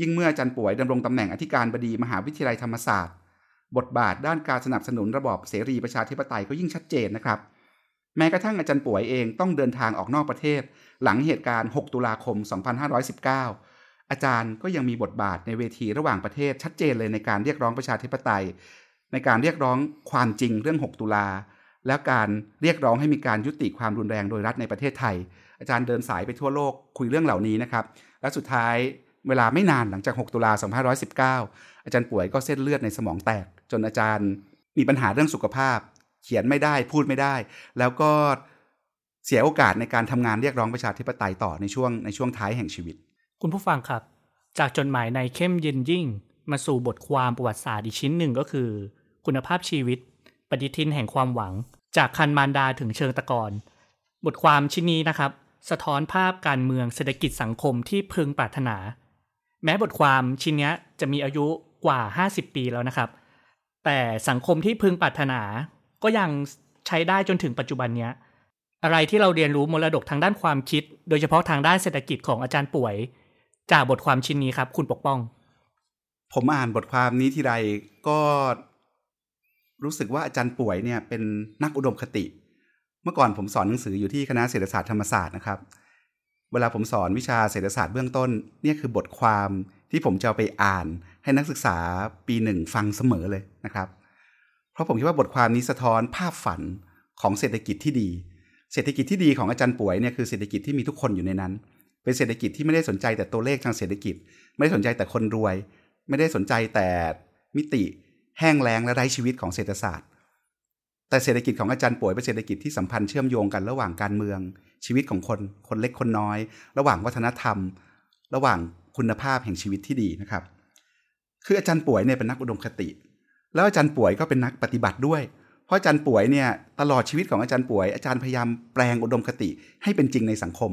ยิ่งเมื่ออาจารย์ป่วยดำรงตำแหน่งอธิการบดีมหาวิทยาลัยธรรมศาสตร์ บทบาทด้านการสนับสนุนระบอบเสรีประชาธิปไตยก็ยิ่งชัดเจนนะครับ แม้กระทั่งอาจารย์ป่วยเองต้องเดินทางออกนอกประเทศ หลังเหตุการณ์ 6 ตุลาคม 2519 อาจารย์ก็ยังมีบทบาทในเวทีระหว่างประเทศชัดเจนเลยในการเรียกร้องประชาธิปไตย ในการเรียกร้องความจริงเรื่อง 6 ตุลาแล้วการเรียกร้องให้มีการยุติความรุนแรงโดยรัฐในประเทศไทย อาจารย์เดินสายไปทั่วโลกคุยเรื่องเหล่านี้นะครับ และสุดท้าย เวลาไม่นานหลังจาก 6 ตุลา2519 อาจารย์ป่วยก็เส้นเลือดในสมองแตก จนอาจารย์มีปัญหาเรื่องสุขภาพ เขียนไม่ได้พูดไม่ได้ แล้วก็เสียโอกาสในการทำงานเรียกร้องประชาธิปไตยต่อในช่วงในช่วงท้ายแห่งชีวิต คุณผู้ฟังครับ จากจดหมายในเข้มเย็นยิ่ง มาสู่บทความประวัติศาสตร์อีกชิ้นหนึ่งก็คือ คุณภาพชีวิต ปฏิทินแห่งความหวัง จากคันมารดาถึงเชิงตะกอนบทความชิ้นนี้นะครับ สะท้อนภาพการเมืองเศรษฐกิจสังคมที่พึงปรารถนา แม้บทความชิ้นนี้จะมีอายุกว่า 50 ปีแล้วนะครับ แต่สังคมที่พึงปรารถนาก็ยังใช้ได้จนถึงปัจจุบันเนี้ยอะไรที่เราเรียนรู้มรดกทางด้านความคิด โดยเฉพาะทางด้านเศรษฐกิจของอาจารย์ป่วย จากบทความชิ้นนี้ครับ คุณปกป้อง ผมอ่านบทความนี้ทีไรก็รู้สึกว่าอาจารย์ป่วยเนี่ยเป็นนักอุดมคติ เมื่อก่อนผมสอนหนังสืออยู่ที่คณะเศรษฐศาสตร์ธรรมศาสตร์นะครับ เวลาผมสอนวิชาเศรษฐศาสตร์เบื้องต้นเนี่ยคือบทความที่ผมจะไปอ่านให้นักศึกษาปีหนึ่งฟังเสมอเลยนะครับ เพราะผมคิดว่าบทความนี้สะท้อนภาพฝันของเศรษฐกิจที่ดี เศรษฐกิจที่ดีของอาจารย์ป่วยเนี่ยคือเศรษฐกิจที่มีทุกคนอยู่ในนั้น เป็นเศรษฐกิจที่ไม่ได้สนใจแต่ตัวเลขทางเศรษฐกิจ ไม่ได้สนใจแต่คนรวย ไม่ได้สนใจแต่มิติแห้งแล้งและไร้ชีวิตของเศรษฐศาสตร์ แต่เศรษฐกิจของอาจารย์ป่วยเป็นเศรษฐกิจที่สัมพันธ์เชื่อมโยงกันระหว่างการเมือง ชีวิตของคนคนเล็กคนน้อย ระหว่างวัฒนธรรม ระหว่างคุณภาพแห่งชีวิตที่ดีนะครับ คืออาจารย์ป่วยเนี่ยเป็นนักอุดมคติ แล้วอาจารย์ป่วยก็เป็นนักปฏิบัติด้วย เพราะอาจารย์ป่วยเนี่ยตลอดชีวิตของอาจารย์ป่วย อาจารย์พยายามแปลงอุดมคติให้เป็นจริงในสังคม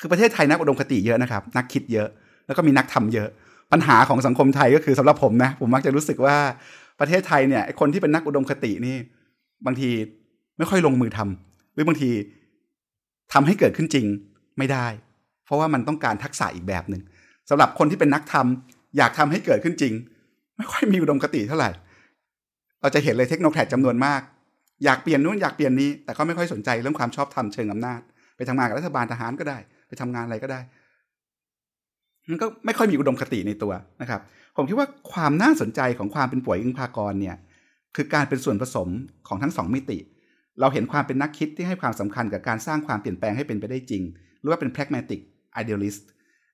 คือประเทศไทยนักอุดมคติเยอะนะครับ นักคิดเยอะ แล้วก็มีนักทำเยอะ ปัญหาของสังคมไทยก็คือสำหรับผมนะผมมักจะรู้สึกว่าประเทศไทยเนี่ยคนที่เป็นนักอุดมคตินี่บางทีไม่ค่อยลงมือทำหรือบางที ทำให้เกิดขึ้นจริงไม่ได้ เพราะว่ามันต้องการทักษะอีกแบบหนึ่งสำหรับคนที่เป็นนักทำอยากทำให้เกิดขึ้นจริง ไม่ค่อยมีอุดมคติเท่าไหร่ เราจะเห็นเลยเทคโนแครดจำนวนมาก อยากเปลี่ยนนู้นอยากเปลี่ยนนี้ แต่ก็ไม่ค่อยสนใจเรื่องความชอบธรรมเชิงอำนาจ ไปทำงานกับรัฐบาลทหารก็ได้ ไปทำงานอะไรก็ได้ มันก็ไม่ค่อยมีอุดมคติในตัวนะครับ ผมคิดว่าความน่าสนใจของความเป็นป่วยอึ้งพากรเนี่ย คือการเป็นส่วนผสมของทั้งสองมิติ เราเห็นความเป็นนักคิดที่ให้ความสำคัญกับการสร้างความเปลี่ยนแปลงให้เป็นไปได้จริง หรือว่าเป็น pragmatic idealist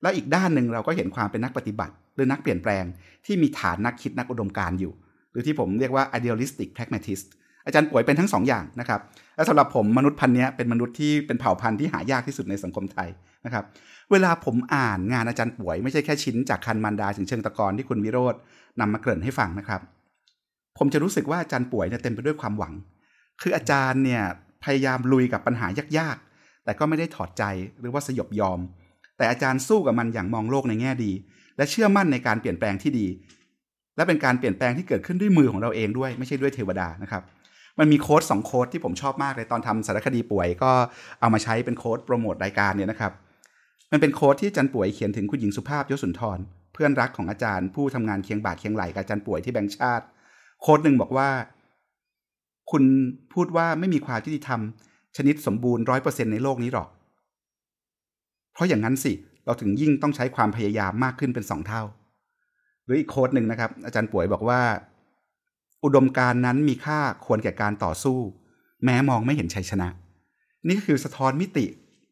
แล้วอีกด้านหนึ่งเราก็เห็นความเป็นนักปฏิบัติ หรือนักเปลี่ยนแปลง ที่มีฐานนักคิดนักอุดมการณ์อยู่ หรือที่ผมเรียกว่า idealistic pragmatist อาจารย์ป่วยเป็นทั้งสองอย่างนะครับและสำหรับผมมนุษย์พันธุ์นี้เป็นมนุษย์ที่เป็นเผ่าพันธุ์ที่หายากที่สุดในสังคมไทยนะครับเวลาผมอ่านงานอาจารย์ป่วย ไม่ใช่แค่ชิ้นจากคันมันดาถึงเชิงตะกอนที่คุณวิโรจน์นำมาเกริ่นให้ฟังนะครับ ผมจะรู้สึกว่าอาจารย์ป่วยเนี่ยเต็มไปด้วยความหวัง คืออาจารย์เนี่ยพยายามลุยกับปัญหายากๆ แต่ก็ไม่ได้ถอดใจหรือว่าสยบยอม แต่อาจารย์สู้กับมันอย่างมองโลกในแง่ดี และเชื่อมั่นในการเปลี่ยนแปลงที่ดี และเป็นการเปลี่ยนแปลงที่เกิดขึ้นด้วยมือของเราเองด้วยไม่ใช่ด้วยเทวดานะครับมันมีโค้ดสองโค้ดที่ผมชอบมากเลยตอนทำสารคดีป่วย ก็เอามาใช้เป็นโค้ดโปรโมทรายการเนี่ยนะครับ มันเป็นโค้ดที่อาจารย์ป่วยเขียนถึงคุณหญิงสุภาพยศสุนทร เพื่อนรักของอาจารย์ผู้ทำงานเคียงบ่าเคียงไหลกับอาจารย์ป่วยที่แบงค์ชาติ โค้ดหนึ่งบอกว่า คุณพูดว่าไม่มีความยุติธรรม ชนิดสมบูรณ์ร้อยเปอร์เซ็นในโลกนี้หรอก เพราะอย่างนั้นสิ เราถึงยิ่งต้องใช้ความพยายามมากขึ้นเป็นสองเท่า หรืออีกโค้ดหนึ่งนะครับ อาจารย์ป่วยบอกว่า อุดมการณ์นั้นมีค่าควรแก่การต่อสู้ แม้มองไม่เห็นชัยชนะ นี่ก็คือสะท้อนมิติ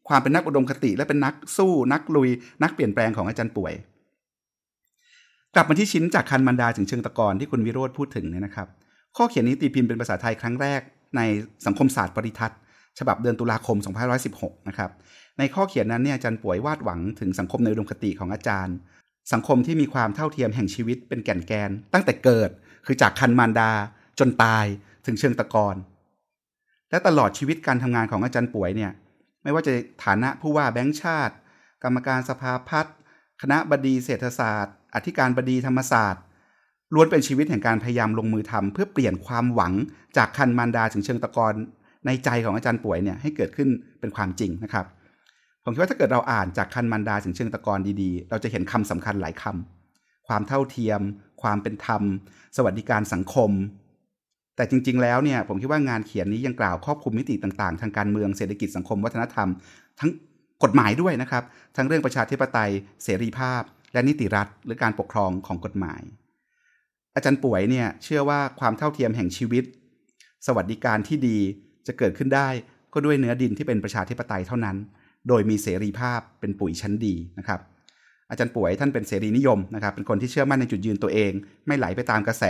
ความเป็นนักอุดมคติและเป็นนักสู้ นักลุย นักเปลี่ยนแปลงของอาจารย์ป่วย กลับมาที่ชิ้นจากคันมันดาถึงเชิงตะกอนที่คุณวิโรธพูดถึงเนี่ยนะครับ ข้อเขียนนี้ตีพิมพ์เป็นภาษาไทยครั้งแรกในสังคมศาสตร์ปริทัศน์ฉบับเดือนตุลาคม 2516 นะครับ ในข้อเขียนนั้นเนี่ยอาจารย์ป่วยวาดหวังถึงสังคมในอุดมคติของอาจารย์ สังคมที่มีความเท่าเทียมแห่งชีวิตเป็นแก่นแกน ตั้งแต่เกิดคือจากคันมารดา จนตายถึงเชิงตะกอนและตลอดชีวิตการทำงานของอาจารย์ป่วยเนี่ยไม่ว่าจะฐานะผู้ว่าแบงค์ชาติ กรรมการสภาพัฒน์คณะบดีเศรษฐศาสตร์ อธิการบดีธรรมศาสตร์ ล้วนเป็นชีวิตแห่งการพยายามลงมือทำเพื่อเปลี่ยนความหวังจากคันมารดาถึงเชิงตะกอนในใจของอาจารย์ป่วยเนี่ยให้เกิดขึ้นเป็นความจริงนะครับ ผมคิดว่าถ้าเกิดเราอ่านจากคันมันดาถึงเชิงตะกอนดีๆ เราจะเห็นคำสำคัญหลายคำความเท่าเทียม ความเป็นธรรม สวัสดิการสังคม แต่จริง ๆ แล้วเนี่ยผมคิดว่างานเขียนนี้ยังกล่าวครอบคลุมมิติต่างๆ ทางการเมืองเศรษฐกิจสังคมวัฒนธรรม ทั้งกฎหมายด้วยนะครับ ทั้งเรื่องประชาธิปไตย เสรีภาพ และนิติรัฐ หรือการปกครองของกฎหมาย อาจารย์ป่วยเนี่ยเชื่อว่าความเท่าเทียมแห่งชีวิต สวัสดิการที่ดีจะเกิดขึ้นได้ก็ด้วยเนื้อดินที่เป็นประชาธิปไตยเท่านั้น โดยมีเสรีภาพเป็นปุ๋ยชั้นดีนะครับ อาจารย์ป่วยท่านเป็นเสรีนิยมนะครับ เป็นคนที่เชื่อมั่นในจุดยืนตัวเอง ไม่ไหลไปตามกระแส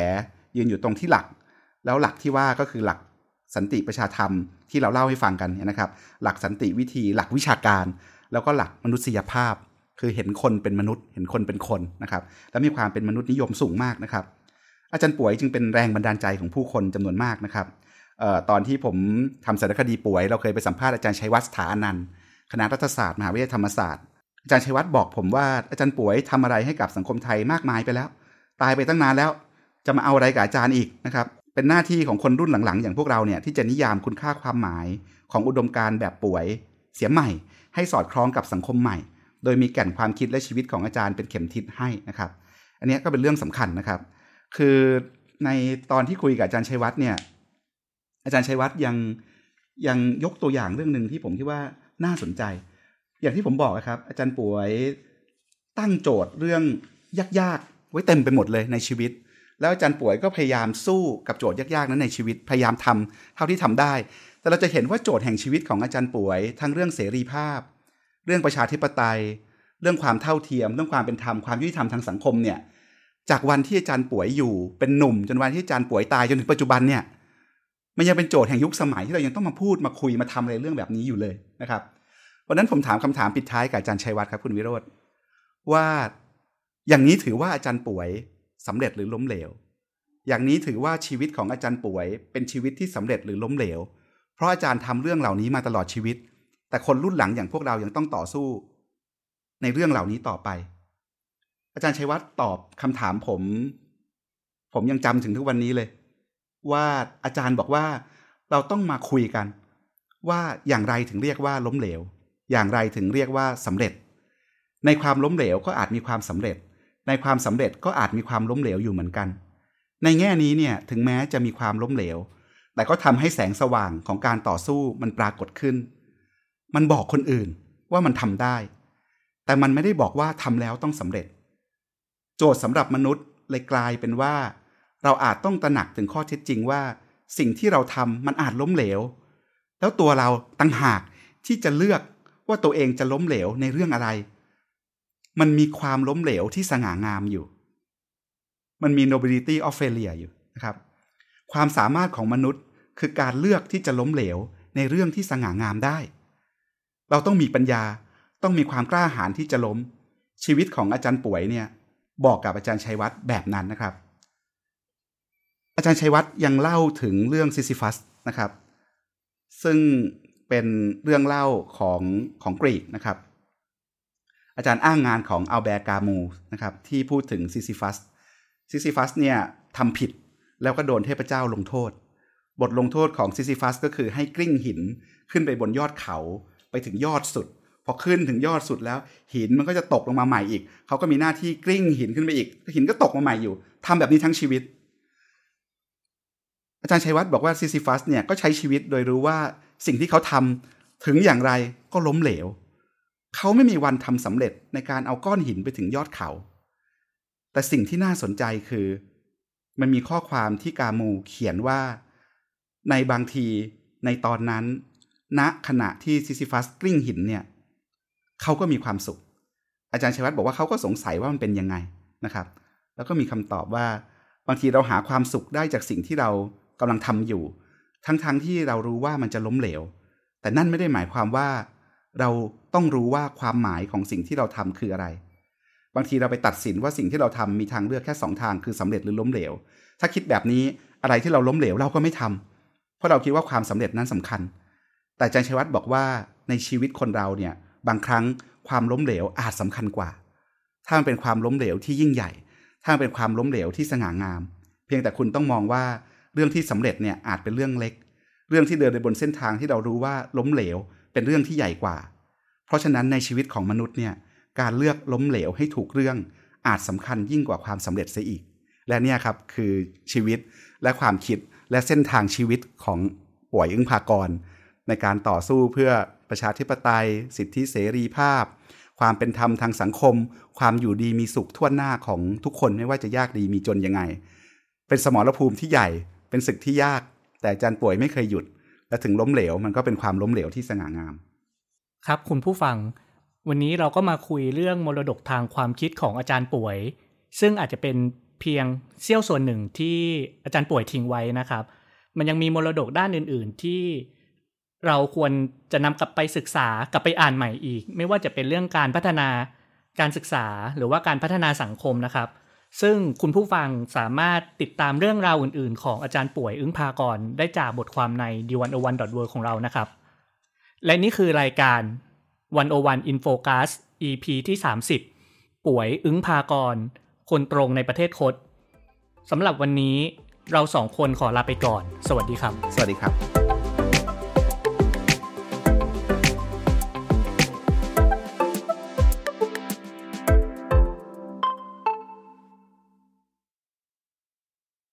ยืนอยู่ตรงที่หลัก แล้วหลักที่ว่าก็คือหลักสันติประชาธรรมที่เราเล่าให้ฟังกันนะครับ หลักสันติวิธีหลักวิชาการ แล้วก็หลักมนุษยภาพ คือเห็นคนเป็นมนุษย์ เห็นคนเป็นคนนะครับ และมีความเป็นมนุษย์นิยมสูงมากนะครับ อาจารย์ป่วยจึงเป็นแรงบันดาลใจของผู้คนจำนวนมากนะครับตอนที่ผมทำสารคดีป่วย เราเคยไปสัมภาษณ์อาจารย์ชัยวัฒน์สถานันต์คณะรัฐศาสตร์มหาวิทยาลัยธรรมศาสตร์ อาจารย์ชัยวัฒน์บอกผมว่าอาจารย์ป่วยทำอะไรให้กับสังคมไทยมากมายไปแล้ว ตายไปตั้งนานแล้ว จะมาเอาอะไรกับอาจารย์อีกนะครับ เป็นหน้าที่ของคนรุ่นหลังๆ อย่างพวกเราเนี่ยที่จะนิยามคุณค่าความหมาย ของอุดมการณ์แบบป่วย เสียใหม่ ให้สอดคล้องกับสังคมใหม่ โดยมีแก่นความคิดและชีวิตของอาจารย์เป็นเข็มทิศให้นะครับ อันนี้ก็เป็นเรื่องสำคัญนะครับ คือในตอนที่คุยกับอาจารย์ชัยวัฒน์เนี่ย อาจารย์ชัยวัฒน์ยังยังยกตัวอย่างเรื่องหนึ่งที่ผมคิดว่าน่าสนใจ อย่างที่ผมบอกครับ อาจารย์ป่วยตั้งโจทย์เรื่องยากๆไว้เต็มไปหมดเลยในชีวิต แล้วอาจารย์ป่วยก็พยายามสู้กับโจทย์ยากๆนั้นในชีวิตพยายามทำเท่าที่ทำได้ แต่เราจะเห็นว่าโจทย์แห่งชีวิตของอาจารย์ป่วย ทั้งเรื่องเสรีภาพ เรื่องประชาธิปไตย เรื่องความเท่าเทียม เรื่องความเป็นธรรมความยุติธรรมทางสังคมเนี่ย จากวันที่อาจารย์ป่วยอยู่เป็นหนุ่ม จนวันที่อาจารย์ป่วยตายจนถึงปัจจุบันเนี่ยมันยังเป็นโจทย์แห่งยุคสมัยที่เรายังต้องมาพูดมาคุยมาทำอะไรเรื่องแบบนี้อยู่เลยนะครับวันนั้นผมถามคำถามปิดท้ายกับอาจารย์ชัยวัฒน์ครับคุณวิโรธว่าอย่างนี้ถือว่าอาจารย์ป่วยสำเร็จหรือล้มเหลว อย่างนี้ถือว่าชีวิตของอาจารย์ป่วย เป็นชีวิตที่สำเร็จหรือล้มเหลว เพราะอาจารย์ทำเรื่องเหล่านี้มาตลอดชีวิต แต่คนรุ่นหลังอย่างพวกเรายังต้องต่อสู้ ในเรื่องเหล่านี้ต่อไป อาจารย์ชัยวัฒน์ตอบคำถามผม ผมยังจำถึงทุกวันนี้เลย ว่าอาจารย์บอกว่าเราต้องมาคุยกัน ว่าอย่างไรถึงเรียกว่าล้มเหลว อย่างไรถึงเรียกว่าสำเร็จ ในความล้มเหลวก็อาจมีความสำเร็จ ในความสำเร็จก็อาจมีความล้มเหลวอยู่เหมือนกัน ในแง่นี้เนี่ยถึงแม้จะมีความล้มเหลว แต่ก็ทำให้แสงสว่างของการต่อสู้มันปรากฏขึ้น มันบอกคนอื่นว่ามันทำได้ แต่มันไม่ได้บอกว่าทำแล้วต้องสำเร็จ โจทย์สำหรับมนุษย์เลยกลายเป็นว่า เราอาจต้องตระหนักถึงข้อเท็จจริงว่า สิ่งที่เราทำมันอาจล้มเหลว แล้วตัวเราตั้งหากที่จะเลือกว่าตัวเองจะล้มเหลวในเรื่องอะไร มันมีความล้มเหลวที่สง่างามอยู่ มันมี nobility of failure อยู่นะครับ ความสามารถของมนุษย์คือการเลือกที่จะล้มเหลวในเรื่องที่สง่างามได้ เราต้องมีปัญญาต้องมีความกล้าหาญที่จะล้ม ชีวิตของอาจารย์ป่วยเนี่ย บอกกับอาจารย์ชัยวัฒน์แบบนั้นนะครับ อาจารย์ชัยวัฒน์ยังเล่าถึงเรื่องซิซิฟัสนะครับ ซึ่งเป็นเรื่องเล่าของของกรีกนะครับ อาจารย์อ้างงานของอัลแบร์กามูนะครับที่พูดถึงซิซิฟัสซิซิฟัสเนี่ยทำผิดแล้วก็โดนเทพเจ้าลงโทษ บทลงโทษของซิซิฟัสก็คือให้กลิ้งหินขึ้นไปบนยอดเขาไปถึงยอดสุด พอขึ้นถึงยอดสุดแล้ว หินมันก็จะตกลงมาใหม่อีก เขาก็มีหน้าที่กลิ้งหินขึ้นไปอีก หินก็ตกมาใหม่อยู่ทำแบบนี้ทั้งชีวิต อาจารย์ชัยวัฒน์บอกว่าซิซิฟัสเนี่ยก็ใช้ชีวิตโดยรู้ว่าสิ่งที่เขาทำถึงอย่างไรก็ล้มเหลว เขาไม่มีวันทำสำเร็จในการเอาก้อนหินไปถึงยอดเขา แต่สิ่งที่น่าสนใจคือ มันมีข้อความที่กามูเขียนว่า ในบางทีในตอนนั้น ณขณะที่ซิซิฟัสกลิ้งหินเนี่ย เขาก็มีความสุข อาจารย์ชัยวัฒน์บอกว่าเขาก็สงสัยว่ามันเป็นยังไงนะครับ แล้วก็มีคำตอบว่าบางทีเราหาความสุขได้จากสิ่งที่เรากำลังทำอยู่ ทั้งๆทที่เรารู้ว่ามันจะล้มเหลว แต่นั่นไม่ได้หมายความว่า เราต้องรู้ว่าความหมายของสิ่งที่เราทำคืออะไร บางทีเราไปตัดสินว่าสิ่งที่เราทำมีทางเลือกแค่สองทางคือสำเร็จหรือล้มเหลว ถ้าคิดแบบนี้อะไรที่เราล้มเหลวเราก็ไม่ทำเพราะเราคิดว่าความสำเร็จนั้นสำคัญ แต่อาจารย์ชัยวัฒน์บอกว่าในชีวิตคนเราเนี่ย บางครั้งความล้มเหลวอาจสำคัญกว่า ถ้ามันเป็นความล้มเหลวที่ยิ่งใหญ่ ถ้ามันเป็นความล้มเหลวที่สง่างาม เพียงแต่คุณต้องมองว่าเรื่องที่สำเร็จเนี่ยอาจเป็นเรื่องเล็ก เรื่องที่เดินในบนเส้นทางที่เรารู้ว่าล้มเหลว เป็นเรื่องที่ใหญ่กว่า เพราะฉะนั้นในชีวิตของมนุษย์เนี่ยการเลือกล้มเหลวให้ถูกเรื่องอาจสำคัญยิ่งกว่าความสำเร็จเสียอีก และเนี่ยครับคือชีวิตและความคิดและเส้นทางชีวิตของป่วยอึ้งภากร ในการต่อสู้เพื่อประชาธิปไตย สิทธิเสรีภาพ ความเป็นธรรมทางสังคม ความอยู่ดีมีสุขทั่วหน้าของทุกคนไม่ว่าจะยากดีมีจนยังไง เป็นสมรภูมิที่ใหญ่เป็นศึกที่ยาก แต่อาจารย์ป่วยไม่เคยหยุด และถึงล้มเหลวมันก็เป็นความล้มเหลวที่สง่างาม ครับคุณผู้ฟัง วันนี้เราก็มาคุยเรื่องมรดกทางความคิดของอาจารย์ป่วย ซึ่งอาจจะเป็นเพียงเสี้ยวส่วนหนึ่งที่อาจารย์ป่วยทิ้งไว้นะครับ มันยังมีมรดกด้านอื่น ๆ ที่ เราควรจะนำกลับไปศึกษากลับไปอ่านใหม่อีก ไม่ว่าจะเป็นเรื่องการพัฒนาการศึกษาหรือว่าการพัฒนาสังคมนะครับ ซึ่งคุณผู้ฟังสามารถติดตามเรื่องราวอื่น ๆ ของอาจารย์ป่วยอึ้งพากรได้จากบทความใน d 1 0 1 w o r l d ของเรานะครับ และนี่คือรายการ 101 In Focus EP ที่ 30 ป่วยอึ้งพากร คนตรงในประเทศคดสำหรับวันนี้เราสองคนขอลาไปก่อน สวัสดีครับ สวัสดีครับ